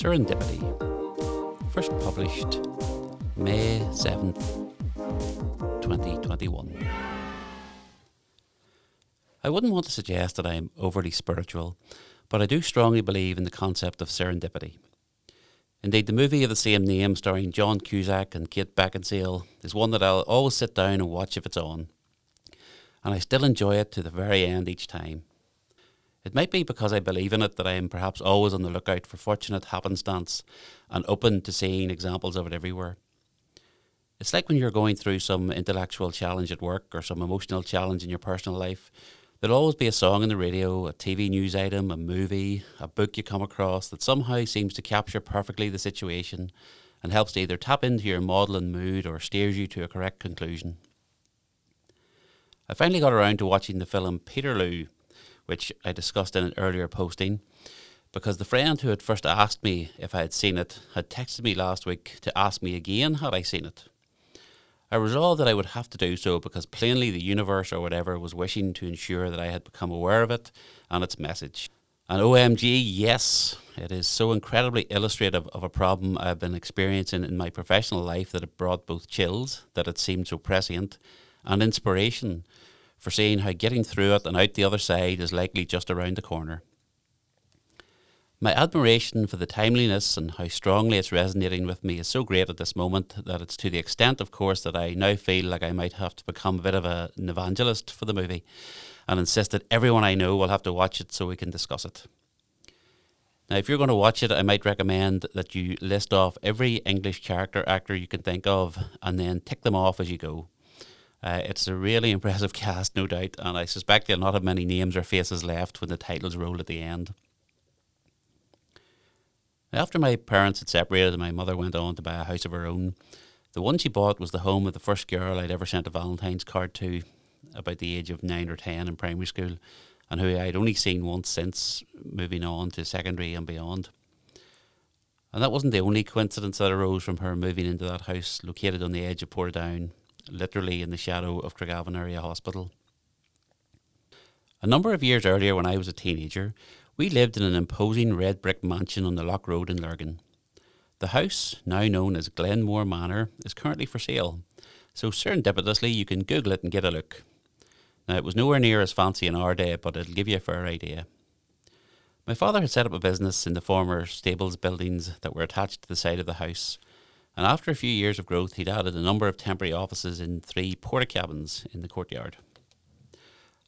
Serendipity, first published May 7th, 2021. I wouldn't want to suggest that I am overly spiritual, but I do strongly believe in the concept of serendipity. Indeed, the movie of the same name, starring John Cusack and Kate Beckinsale, is one that I'll always sit down and watch if it's on. And I still enjoy it to the very end each time. It might be because I believe in it that I am perhaps always on the lookout for fortunate happenstance and open to seeing examples of it everywhere. It's like when you're going through some intellectual challenge at work or some emotional challenge in your personal life. There'll always be a song on the radio, a TV news item, a movie, a book you come across that somehow seems to capture perfectly the situation and helps to either tap into your maudlin mood or steers you to a correct conclusion. I finally got around to watching the film Peterloo which I discussed in an earlier posting, because the friend who had first asked me if I had seen it had texted me last week to ask me again had I seen it. I resolved that I would have to do so because plainly the universe or whatever was wishing to ensure that I had become aware of it and its message. And OMG, yes, it is so incredibly illustrative of a problem I've been experiencing in my professional life that it brought both chills, that it seemed so prescient, and inspiration for seeing how getting through it and out the other side is likely just around the corner. My admiration for the timeliness and how strongly it's resonating with me is so great at this moment that it's to the extent, of course, that I now feel like I might have to become a bit of a, an evangelist for the movie and insist that everyone I know will have to watch it so we can discuss it. Now, if you're going to watch it, I might recommend that you list off every English character actor you can think of and then tick them off as you go. Uh, it's a really impressive cast, no doubt, and I suspect they'll not have many names or faces left when the titles roll at the end. After my parents had separated and my mother went on to buy a house of her own, the one she bought was the home of the first girl I'd ever sent a Valentine's card to, about the age of nine or ten in primary school, and who I'd only seen once since moving on to secondary and beyond. And that wasn't the only coincidence that arose from her moving into that house located on the edge of Portadown literally in the shadow of Craigavon Area Hospital. A number of years earlier, when I was a teenager, we lived in an imposing red brick mansion on the Lough Road in Lurgan. The house, now known as Glenmore Manor, is currently for sale, so serendipitously you can Google it and get a look. Now, it was nowhere near as fancy in our day, but it'll give you a fair idea. My father had set up a business in the former stables buildings that were attached to the side of the house, and after a few years of growth, he'd added a number of temporary offices in three Portakabins in the courtyard.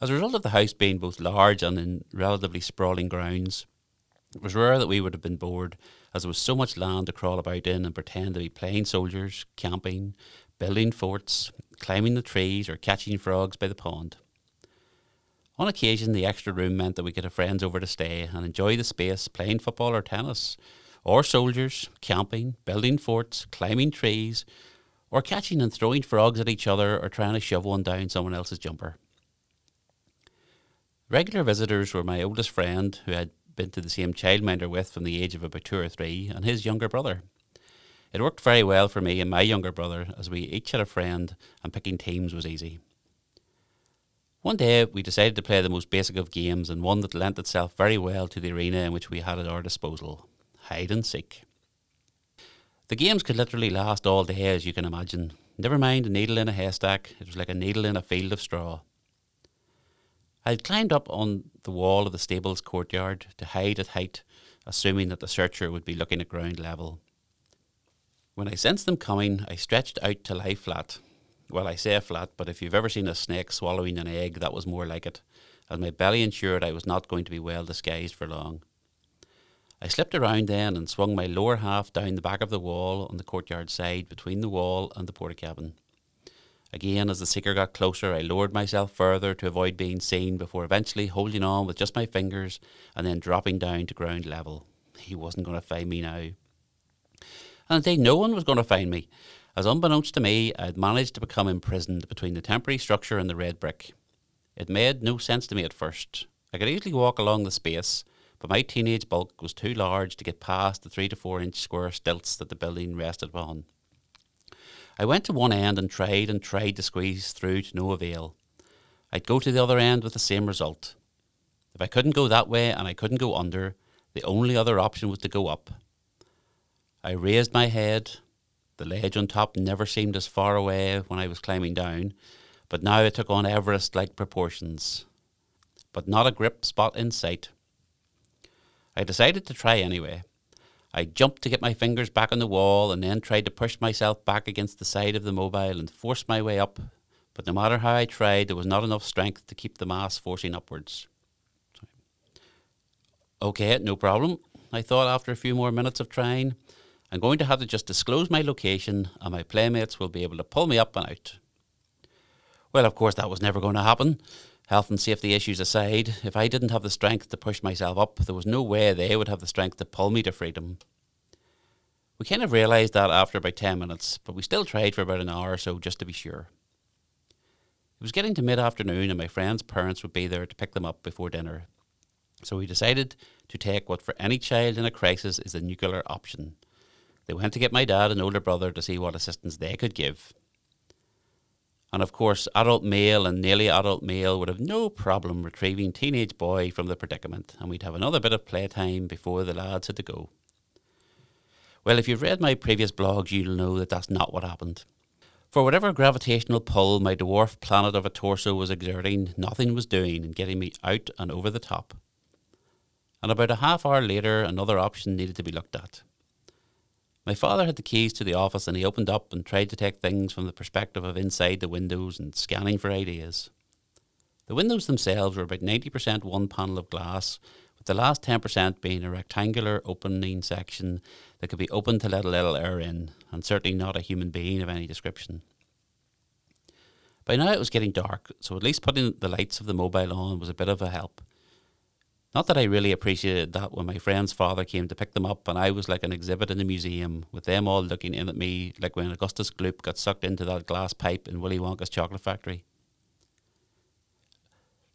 As a result of the house being both large and in relatively sprawling grounds, it was rare that we would have been bored, as there was so much land to crawl about in and pretend to be playing soldiers, camping, building forts, climbing the trees, or catching frogs by the pond. On occasion, the extra room meant that we could have friends over to stay and enjoy the space playing football or tennis, or soldiers camping, building forts, climbing trees, or catching and throwing frogs at each other or trying to shove one down someone else's jumper. Regular visitors were my oldest friend, who had been to the same childminder with from the age of about two or three, and his younger brother. It worked very well for me and my younger brother, as we each had a friend, and picking teams was easy. One day we decided to play the most basic of games and one that lent itself very well to the arena in which we had at our disposal hide and seek. The games could literally last all day, as you can imagine. Never mind a needle in a haystack, it was like a needle in a field of straw. I climbed up on the wall of the stable's courtyard to hide at height, assuming that the searcher would be looking at ground level. When I sensed them coming, I stretched out to lie flat. Well, I say flat, but if you've ever seen a snake swallowing an egg, that was more like it, as my belly ensured I was not going to be well disguised for long. I slipped around then and swung my lower half down the back of the wall on the courtyard side between the wall and the Portakabin. Again, as the seeker got closer, I lowered myself further to avoid being seen before eventually holding on with just my fingers and then dropping down to ground level. He wasn't going to find me now. And indeed, no one was going to find me, as unbeknownst to me, I had managed to become imprisoned between the temporary structure and the red brick. It made no sense to me at first. I could easily walk along the space, but my teenage bulk was too large to get past the three to four inch square stilts that the building rested upon. I went to one end and tried and tried to squeeze through to no avail. I'd go to the other end with the same result. If I couldn't go that way and I couldn't go under, the only other option was to go up. I raised my head. The ledge on top never seemed as far away when I was climbing down, but now it took on Everest like proportions. But not a grip spot in sight. I decided to try anyway. I jumped to get my fingers back on the wall and then tried to push myself back against the side of the mobile and force my way up. But no matter how I tried, there was not enough strength to keep the mass forcing upwards. Okay, no problem, I thought after a few more minutes of trying. I'm going to have to just disclose my location and my playmates will be able to pull me up and out. Well, of course, that was never going to happen. Health and safety issues aside, if I didn't have the strength to push myself up, there was no way they would have the strength to pull me to freedom. We kind of realised that after about 10 minutes, but we still tried for about an hour or so just to be sure. It was getting to mid afternoon, and my friend's parents would be there to pick them up before dinner. So we decided to take what for any child in a crisis is the nuclear option. They went to get my dad and older brother to see what assistance they could give. And of course, adult male and nearly adult male would have no problem retrieving teenage boy from the predicament, and we'd have another bit of playtime before the lads had to go. Well, if you've read my previous blogs, you'll know that that's not what happened. For whatever gravitational pull my dwarf planet of a torso was exerting, nothing was doing in getting me out and over the top. And about a half hour later, another option needed to be looked at. My father had the keys to the office and he opened up and tried to take things from the perspective of inside the windows and scanning for ideas. The windows themselves were about 90% one panel of glass, with the last 10% being a rectangular opening section that could be opened to let a little air in, and certainly not a human being of any description. By now it was getting dark, so at least putting the lights of the mobile on was a bit of a help. Not that I really appreciated that when my friend's father came to pick them up and I was like an exhibit in a museum with them all looking in at me like when Augustus Gloop got sucked into that glass pipe in Willy Wonka's chocolate factory.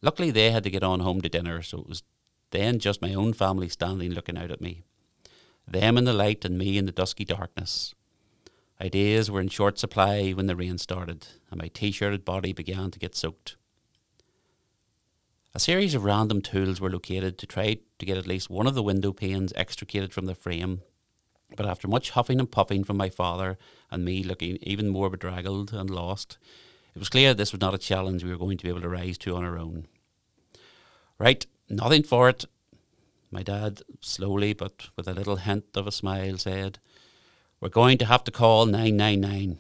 Luckily, they had to get on home to dinner, so it was then just my own family standing looking out at me. Them in the light and me in the dusky darkness. Ideas were in short supply when the rain started, and my t shirted body began to get soaked. A series of random tools were located to try to get at least one of the window panes extricated from the frame. But after much huffing and puffing from my father and me looking even more bedraggled and lost, it was clear this was not a challenge we were going to be able to rise to on our own. Right, nothing for it. My dad, slowly but with a little hint of a smile, said, We're going to have to call 999.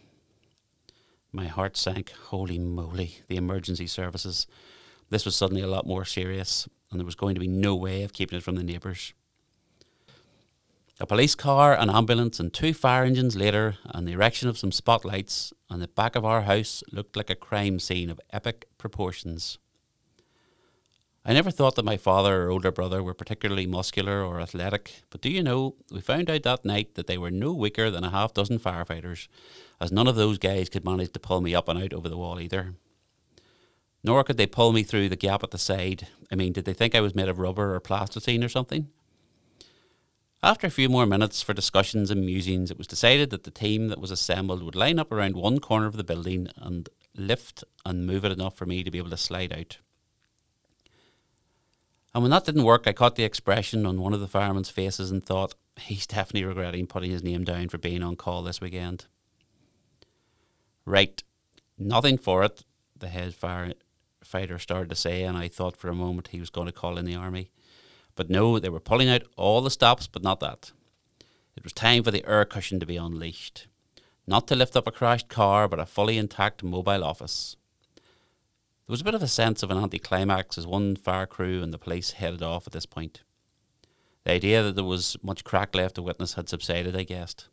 My heart sank. Holy moly, the emergency services. This was suddenly a lot more serious, and there was going to be no way of keeping it from the neighbours. A police car, an ambulance, and two fire engines later, and the erection of some spotlights on the back of our house looked like a crime scene of epic proportions. I never thought that my father or older brother were particularly muscular or athletic, but do you know, we found out that night that they were no weaker than a half dozen firefighters, as none of those guys could manage to pull me up and out over the wall either nor could they pull me through the gap at the side. I mean, did they think I was made of rubber or plasticine or something? After a few more minutes for discussions and musings, it was decided that the team that was assembled would line up around one corner of the building and lift and move it enough for me to be able to slide out. And when that didn't work, I caught the expression on one of the firemen's faces and thought, he's definitely regretting putting his name down for being on call this weekend. Right, nothing for it, the head fire fighter started to say, and I thought for a moment he was going to call in the army. But no, they were pulling out all the stops, but not that. It was time for the air cushion to be unleashed. Not to lift up a crashed car, but a fully intact mobile office. There was a bit of a sense of an anticlimax as one fire crew and the police headed off at this point. The idea that there was much crack left to witness had subsided, I guessed.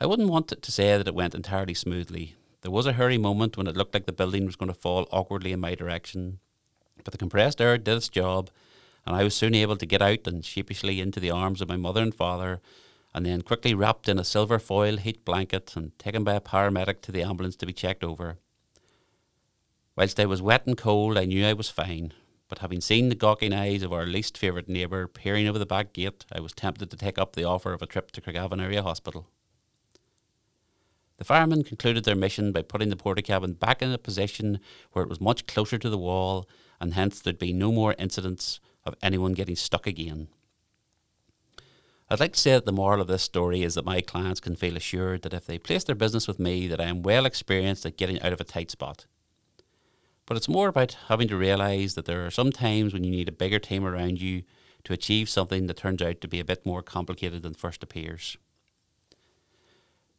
I wouldn't want to say that it went entirely smoothly, there was a hurry moment when it looked like the building was going to fall awkwardly in my direction, but the compressed air did its job, and I was soon able to get out and sheepishly into the arms of my mother and father, and then quickly wrapped in a silver foil heat blanket and taken by a paramedic to the ambulance to be checked over. Whilst I was wet and cold, I knew I was fine, but having seen the gawking eyes of our least favourite neighbour peering over the back gate, I was tempted to take up the offer of a trip to Craigavon Area Hospital. The firemen concluded their mission by putting the Portakabin back in a position where it was much closer to the wall, and hence there'd be no more incidents of anyone getting stuck again. I'd like to say that the moral of this story is that my clients can feel assured that if they place their business with me, that I am well experienced at getting out of a tight spot. But it's more about having to realise that there are some times when you need a bigger team around you to achieve something that turns out to be a bit more complicated than first appears.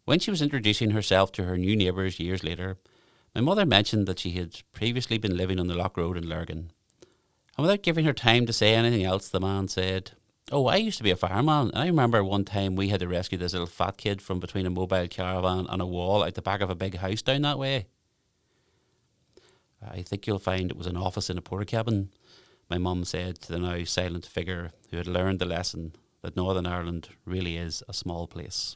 When she was introducing herself to her new neighbours years later, my mother mentioned that she had previously been living on the Lough Road in Lurgan. And without giving her time to say anything else, the man said, Oh, I used to be a fireman. And I remember one time we had to rescue this little fat kid from between a mobile caravan and a wall out the back of a big house down that way. I think you'll find it was an office in a Portakabin, my mum said to the now silent figure who had learned the lesson that Northern Ireland really is a small place.